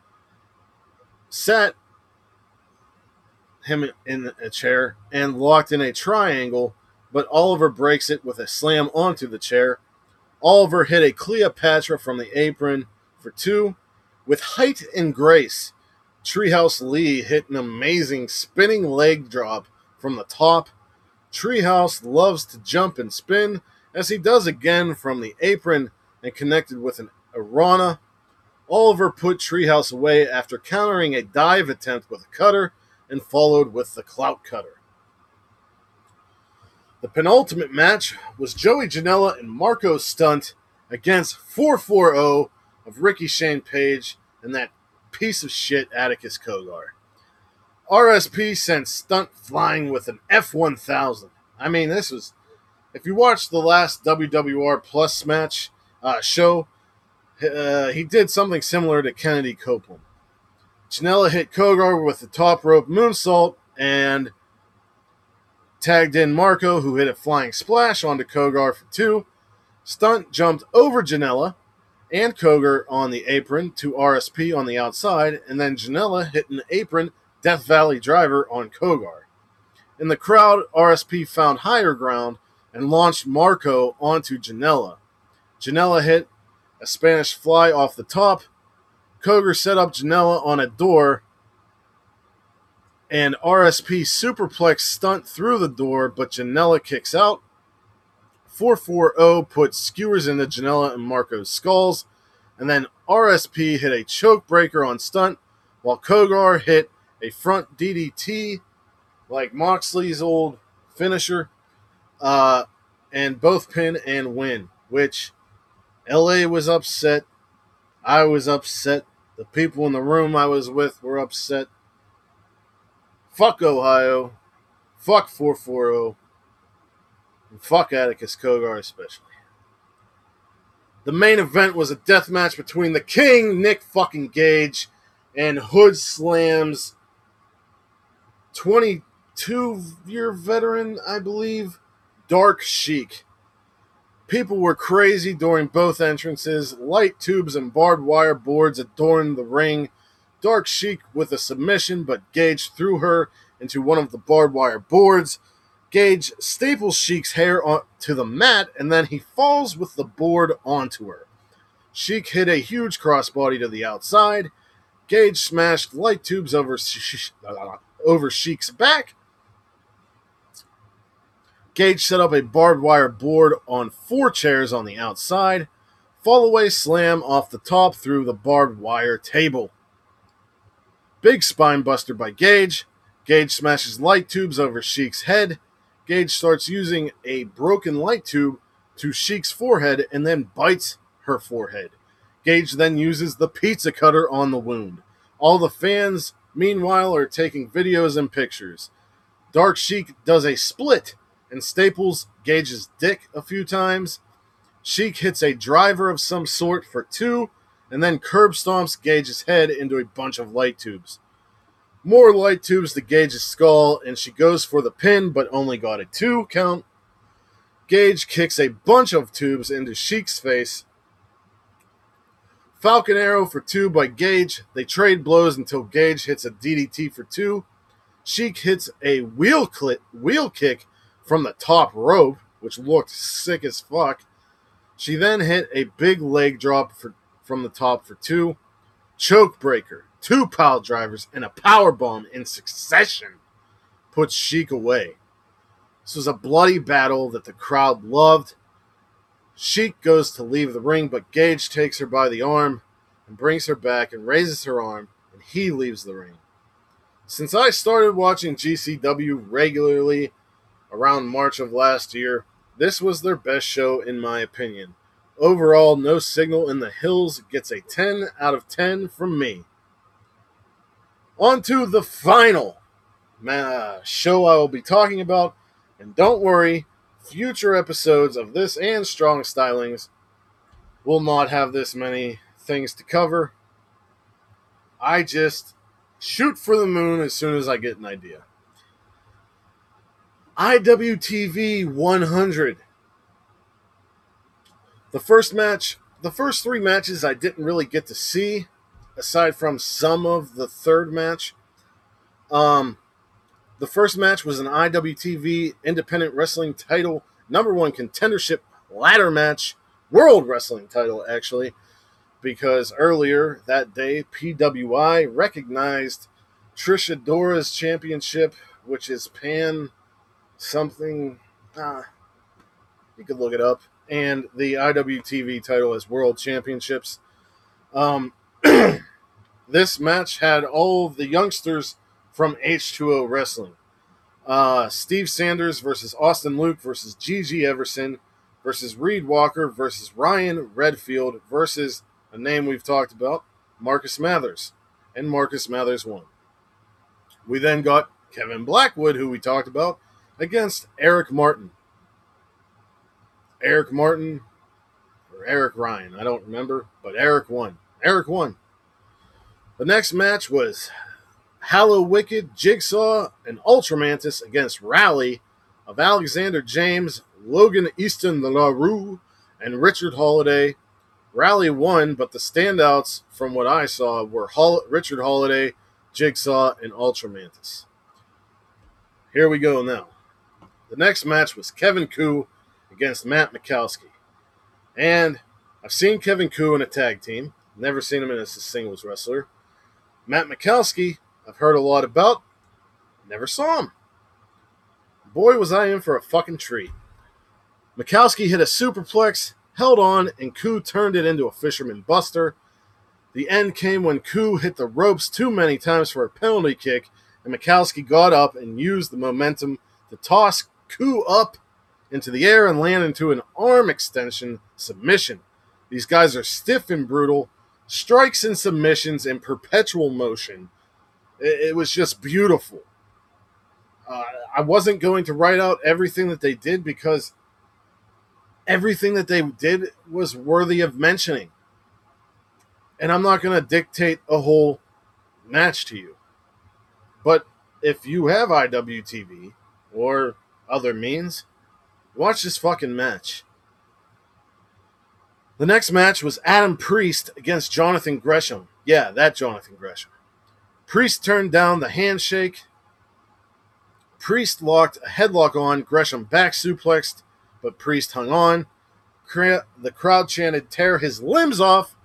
sat him in a chair, and locked in a triangle, but Oliver breaks it with a slam onto the chair. Oliver hit a Cleopatra from the apron for two. With height and grace, Treehouse Lee hit an amazing spinning leg drop from the top. Treehouse loves to jump and spin, as he does again from the apron and connected with an Arana. Oliver put Treehouse away after countering a dive attempt with a cutter and followed with the clout cutter. The penultimate match was Joey Janela and Marco Stunt against 440 of Ricky Shane Page and that piece of shit Atticus Cogar. RSP sent Stunt flying with an F1000. I mean, this was. If you watched the last WWR Plus match uh, show, uh, he did something similar to Kennedy Copeland. Janela hit Cogar with the top rope moonsault and tagged in Marco, who hit a flying splash onto Cogar for two. Stunt jumped over Janela and Cogar on the apron to RSP on the outside, and then Janela hit an apron Death Valley driver on Cogar. In the crowd, RSP found higher ground and launched Marco onto Janela. Janela hit a Spanish fly off the top. Cogar set up Janela on a door, and RSP superplex stunt through the door, but Janela kicks out. 440 put skewers into Janela and Marco's skulls, and then RSP hit a choke breaker on stunt, while Cogar hit a front DDT like Moxley's old finisher, uh, and both pin and win, which LA was upset. I was upset. The people in the room I was with were upset. Fuck Ohio. Fuck 440. And fuck Atticus Cogar especially. The main event was a death match between the King, Nick fucking Gage, and Hoodslam's 22 year veteran, I believe, Dark Sheik. People were crazy during both entrances. Light tubes and barbed wire boards adorned the ring. Dark Sheik with a submission, but Gage threw her into one of the barbed wire boards. Gage staples Sheik's hair onto the mat, and then he falls with the board onto her. Sheik hit a huge crossbody to the outside. Gage smashed light tubes over, over Sheik's back. Gage set up a barbed wire board on four chairs on the outside. Fallaway slam off the top through the barbed wire table. Big spine buster by Gage. Gage smashes light tubes over Sheik's head. Gage starts using a broken light tube to Sheik's forehead and then bites her forehead. Gage then uses the pizza cutter on the wound. All the fans, meanwhile, are taking videos and pictures. Dark Sheik does a split and staples Gage's dick a few times. Sheik hits a driver of some sort for two, and then curb stomps Gage's head into a bunch of light tubes. More light tubes to Gage's skull, and she goes for the pin, but only got a two count. Gage kicks a bunch of tubes into Sheik's face. Falcon Arrow for two by Gage. They trade blows until Gage hits a DDT for two. Sheik hits a wheel clip, wheel kick from the top rope, which looked sick as fuck. She then hit a big leg drop for, from the top for two, choke breaker, two pile drivers, and a power bomb in succession puts Sheik away. This was a bloody battle that the crowd loved. Sheik goes to leave the ring, but Gage takes her by the arm and brings her back and raises her arm, and he leaves the ring. Since I started watching GCW regularly around March of last year, this was their best show in my opinion. Overall, No Signal in the Hills gets a 10 out of 10 from me. On to the final show I will be talking about, and don't worry, future episodes of this and Strong Stylings will not have this many things to cover. I just shoot for the moon as soon as I get an idea. IWTV 100. The first match, the first three matches I didn't really get to see, aside from some of the third match. Um, the first match was an IWTV Independent Wrestling title number one contendership ladder match, World Wrestling title, actually, because earlier that day, PWI recognized Trish Adora's championship, which is Pan something. Uh, you could look it up. And the IWTV title as World Championships. Um, this match had all the youngsters from H2O Wrestling. Uh, Steve Sanders versus Austin Luke versus Gigi Everson versus Reed Walker versus Ryan Redfield versus a name we've talked about, Marcus Mathers. And Marcus Mathers won. We then got Kevin Blackwood, who we talked about, against Eric Martin. Eric Martin or Eric Ryan, I don't remember, but Eric won. Eric won. The next match was Hallowicked, Jigsaw, and Ultramantis against Rally, of Alexander James, Logan Easton LaRue, and Richard Holliday. Rally won, but the standouts from what I saw were Hol- Richard Holliday, Jigsaw, and Ultramantis. Here we go now. The next match was Kevin Ku against Matt Makowski. And I've seen Kevin Ku in a tag team, never seen him as a singles wrestler. Matt Makowski, I've heard a lot about, never saw him. Boy, was I in for a fucking treat. Makowski hit a superplex, held on, and Ku turned it into a fisherman buster. The end came when Ku hit the ropes too many times for a penalty kick, and Makowski got up and used the momentum to toss Ku up into the air and land into an arm extension submission. These guys are stiff and brutal, strikes and submissions in perpetual motion. It, it was just beautiful. Uh, I wasn't going to write out everything that they did because everything that they did was worthy of mentioning. And I'm not going to dictate a whole match to you. But if you have IWTV or other means, watch this fucking match. The next match was Adam Priest against Jonathan Gresham. Yeah, that Jonathan Gresham. Priest turned down the handshake. Priest locked a headlock on. Gresham back suplexed, but Priest hung on. The crowd chanted, Tear his limbs off.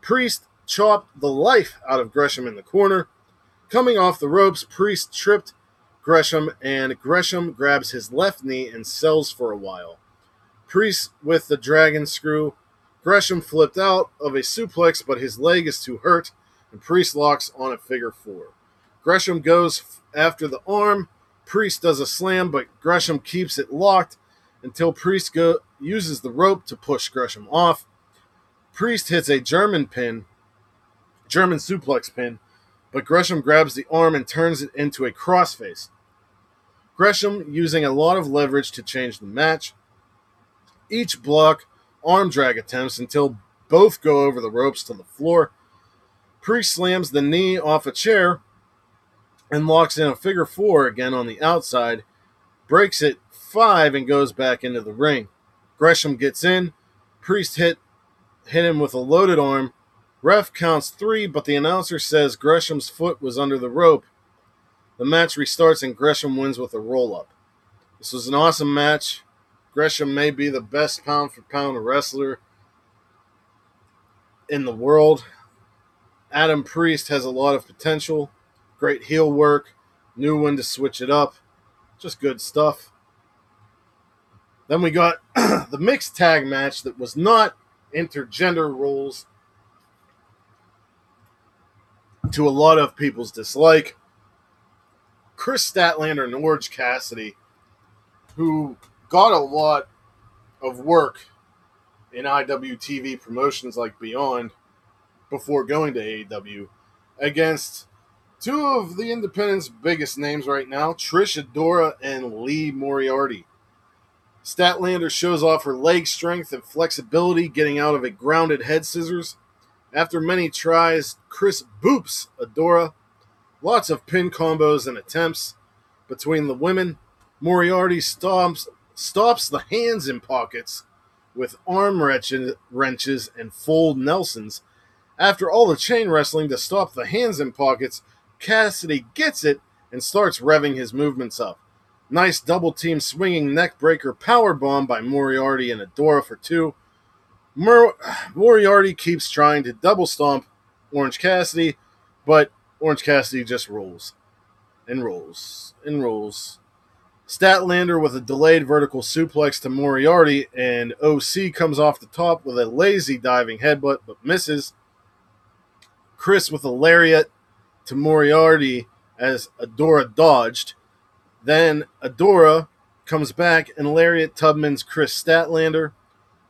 Priest chopped the life out of Gresham in the corner. Coming off the ropes, Priest tripped Gresham, and Gresham grabs his left knee and sells for a while. Priest with the dragon screw Gresham flipped out of a suplex, but his leg is too hurt, and Priest locks on a figure four. Gresham goes after the arm. Priest does a slam, but Gresham keeps it locked until Priest go- uses the rope to push Gresham off. Priest hits a German pin, German suplex pin, but Gresham grabs the arm and turns it into a crossface. Gresham using a lot of leverage to change the match. Each block arm drag attempts until both go over the ropes to the floor. Priest slams the knee off a chair and locks in a figure four again on the outside, breaks it five and goes back into the ring. Gresham gets in. Priest hit hit him with a loaded arm. Ref counts three, but the announcer says Gresham's foot was under the rope. The match restarts and Gresham wins with a roll up. This was an awesome match. Gresham may be the best pound for pound wrestler in the world. Adam Priest has a lot of potential. Great heel work. Knew when to switch it up. Just good stuff. Then we got the mixed tag match that was not intergender rules to a lot of people's dislike. Kris Statlander and Orange Cassidy, who got a lot of work in IWTV promotions like Beyond before going to AEW against two of the independent's biggest names right now, Trish Adora and Lee Moriarty. Statlander shows off her leg strength and flexibility getting out of a grounded head scissors. After many tries, Kris boops Adora. Lots of pin combos and attempts between the women. Moriarty stomps stops the hands in pockets with arm wrenches and fold Nelsons. After all the chain wrestling to stop the hands in pockets, Cassidy gets it and starts revving his movements up. Nice double team swinging neckbreaker power bomb by Moriarty and Adora for two. Mor- Moriarty keeps trying to double stomp Orange Cassidy, but Orange Cassidy just rolls and rolls and rolls Statlander with a delayed vertical suplex to Moriarty, and OC comes off the top with a lazy diving headbutt but misses. Kris with a lariat to Moriarty as Adora dodged. Then Adora comes back and lariat Tubman's Kris Statlander.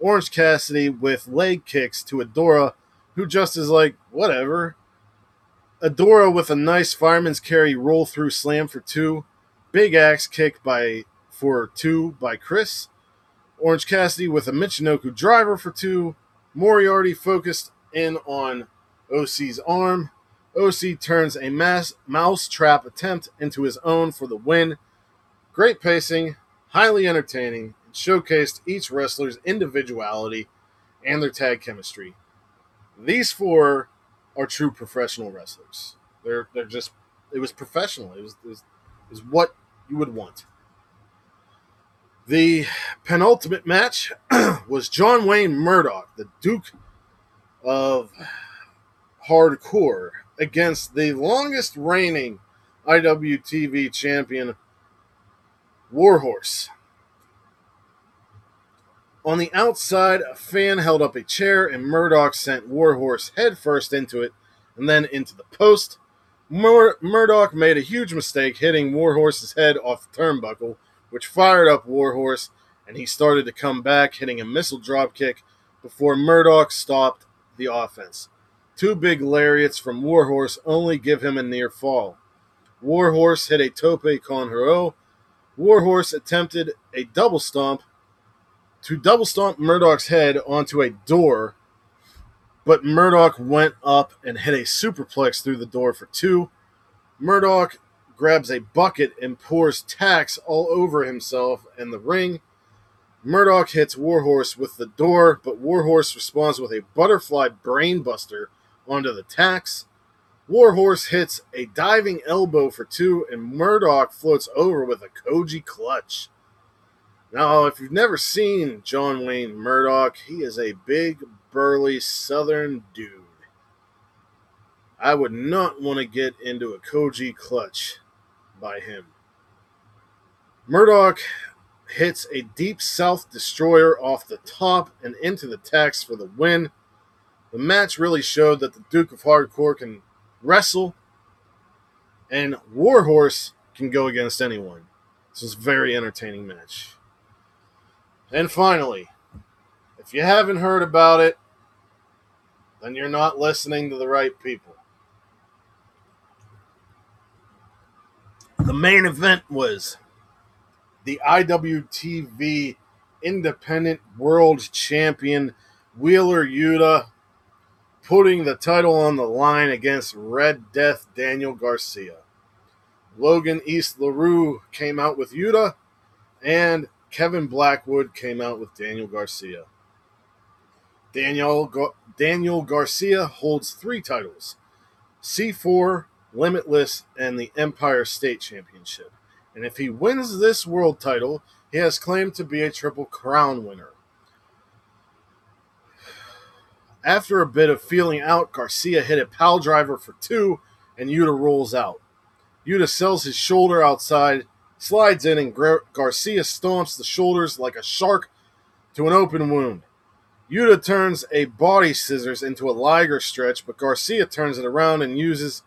Orange Cassidy with leg kicks to Adora, who just is like, whatever. Adora with a nice fireman's carry roll through slam for two. Big axe kick by for two by Kris. Orange Cassidy with a Michinoku driver for two. Moriarty focused in on OC's arm. OC turns a mass mouse trap attempt into his own for the win. Great pacing, highly entertaining, showcased each wrestler's individuality and their tag chemistry. These four are true professional wrestlers. They're they're just it was professional. It was it what you would want. The penultimate match was John Wayne Murdoch, the Duke of Hardcore, against the longest reigning IWTV champion, Warhorse. On the outside, a fan held up a chair, and Murdoch sent Warhorse headfirst into it and then into the post. Mur- Murdoch made a huge mistake hitting Warhorse's head off the turnbuckle, which fired up Warhorse, and he started to come back, hitting a missile dropkick before Murdoch stopped the offense. Two big lariats from Warhorse only give him a near fall. Warhorse hit a tope con hilo. Warhorse attempted a double stomp to double stomp Murdoch's head onto a door, but Murdoch went up and hit a superplex through the door for two. Murdoch grabs a bucket and pours tacks all over himself and the ring. Murdoch hits Warhorse with the door, but Warhorse responds with a butterfly brainbuster onto the tacks. Warhorse hits a diving elbow for two, and Murdoch floats over with a Koji clutch. Now, if you've never seen John Wayne Murdoch, he is a big, burly southern dude. I would not want to get into a Koji clutch by him. Murdoch hits a deep south destroyer off the top and into the tacks for the win. The match really showed that the Duke of Hardcore can wrestle, and Warhorse can go against anyone. This was a very entertaining match. And finally, if you haven't heard about it, then you're not listening to the right people. The main event was the IWTV Independent World Champion Wheeler Yuta putting the title on the line against Red Death Daniel Garcia. Logan East LaRue came out with Yuta, and Kevin Blackwood came out with Daniel Garcia. Daniel Daniel Garcia holds three titles: C4, Limitless, and the Empire State Championship. And if he wins this world title, he has claimed to be a Triple Crown winner. After a bit of feeling out, Garcia hit a pal driver for two, and Yuta rolls out. Yuta sells his shoulder outside, slides in, and Garcia stomps the shoulders like a shark to an open wound. Yuta turns a body scissors into a Liger stretch, but Garcia turns it around and uses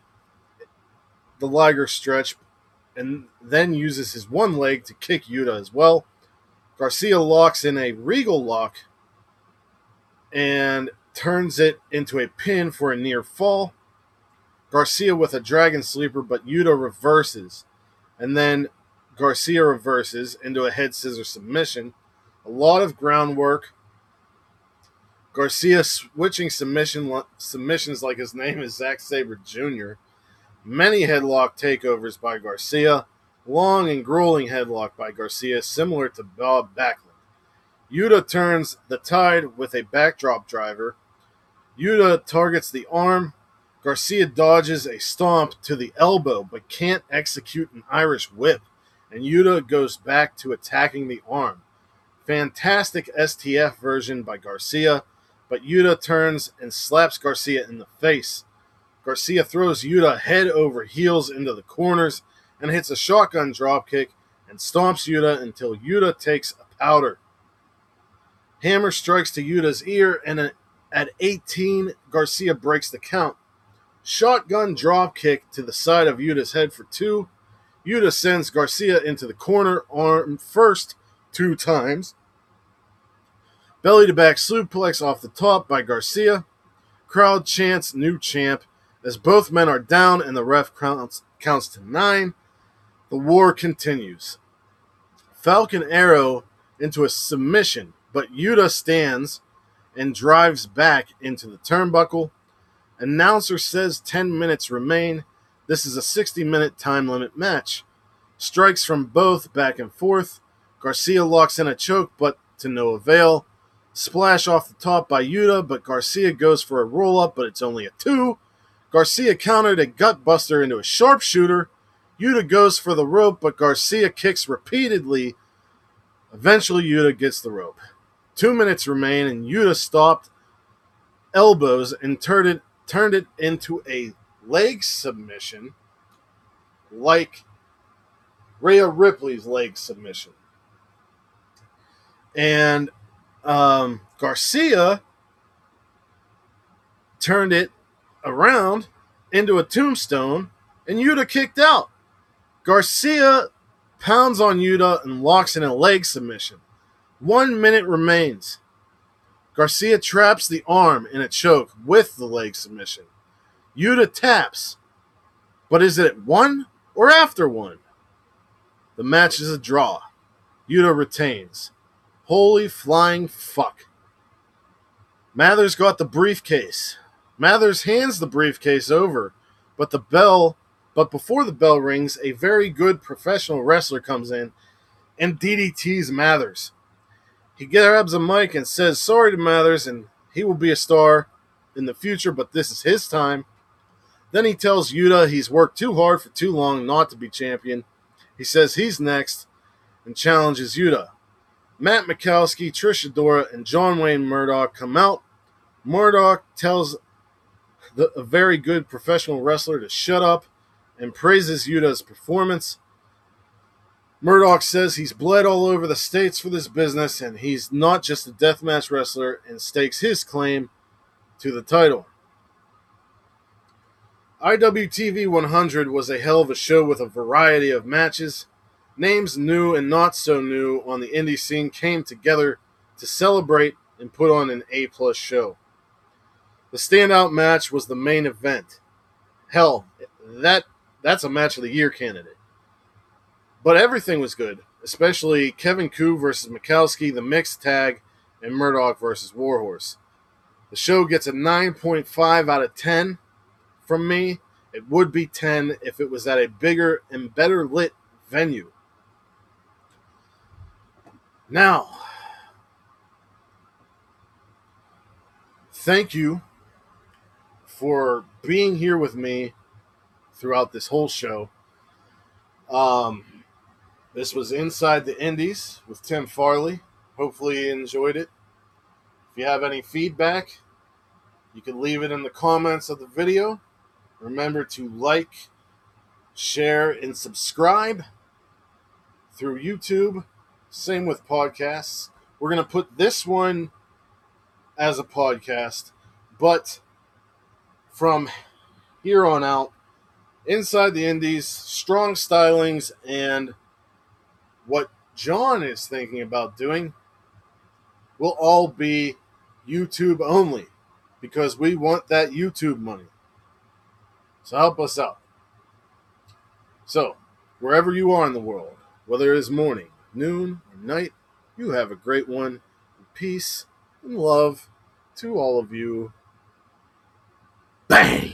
the Liger stretch and then uses his one leg to kick Yuta as well. Garcia locks in a regal lock and turns it into a pin for a near fall. Garcia with a dragon sleeper, but Yuta reverses. And then Garcia reverses into a head scissor submission. A lot of groundwork. Garcia switching submission submissions like his name is Zack Sabre Jr. Many headlock takeovers by Garcia. Long and grueling headlock by Garcia, similar to Bob Backlund. Yuta turns the tide with a backdrop driver. Yuta targets the arm. Garcia dodges a stomp to the elbow, but can't execute an Irish whip, and Yuta goes back to attacking the arm. Fantastic STF version by Garcia, but Yuta turns and slaps Garcia in the face. Garcia throws Yuta head over heels into the corners and hits a shotgun dropkick and stomps Yuta until Yuta takes a powder. Hammer strikes to Yuta's ear, and at 18, Garcia breaks the count. Shotgun dropkick to the side of Yuta's head for two. Yuta sends Garcia into the corner, arm first two times. Belly to back suplex off the top by Garcia. Crowd chants new champ as both men are down and the ref counts, counts to nine. The war continues. Falcon Arrow into a submission, but Yuta stands and drives back into the turnbuckle. Announcer says 10 minutes remain. This is a 60 minute time limit match. Strikes from both back and forth. Garcia locks in a choke, but to no avail. Splash off the top by Yuta, but Garcia goes for a roll up, but it's only a two. Garcia countered a gutbuster into a sharpshooter. Yuta goes for the rope, but Garcia kicks repeatedly. Eventually, Yuta gets the rope. Two minutes remain, and Yuta stopped elbows and turned it, turned it into a leg submission like Rhea Ripley's leg submission. And um, Garcia turned it around into a tombstone, and Yuta kicked out. Garcia pounds on Yuta and locks in a leg submission. One minute remains. Garcia traps the arm in a choke with the leg submission. Yuta taps. But is it one or after one? The match is a draw. Yuta retains. Holy flying fuck. Mathers got the briefcase. Mathers hands the briefcase over, but the bell but before the bell rings, a very good professional wrestler comes in and DDTs Mathers. He grabs a mic and says sorry to Mathers and he will be a star in the future, but this is his time. Then he tells Yuta he's worked too hard for too long not to be champion. He says he's next and challenges Yuta. Matt Makowski, Trish Adora, and John Wayne Murdoch come out. Murdoch tells the, a very good professional wrestler to shut up and praises Yuta's performance. Murdoch says he's bled all over the states for this business and he's not just a deathmatch wrestler and stakes his claim to the title. IWTV 100 was a hell of a show with a variety of matches. Names new and not so new on the indie scene came together to celebrate and put on an A plus show. The standout match was the main event. Hell, that that's a match of the year candidate. But everything was good, especially Kevin Ku versus Makowski, the mixed tag, and Murdoch versus Warhorse. The show gets a 9.5 out of 10 from me. It would be 10 if it was at a bigger and better lit venue. Now, thank you for being here with me throughout this whole show. Um, this was Inside the Indies with Tim Farley. Hopefully, you enjoyed it. If you have any feedback, you can leave it in the comments of the video. Remember to like, share, and subscribe through YouTube. Same with podcasts. We're going to put this one as a podcast, but from here on out, inside the Indies, strong stylings, and what John is thinking about doing will all be YouTube only because we want that YouTube money. So help us out. So, wherever you are in the world, whether it is morning, noon, or night, you have a great one. Peace and love to all of you. Bang!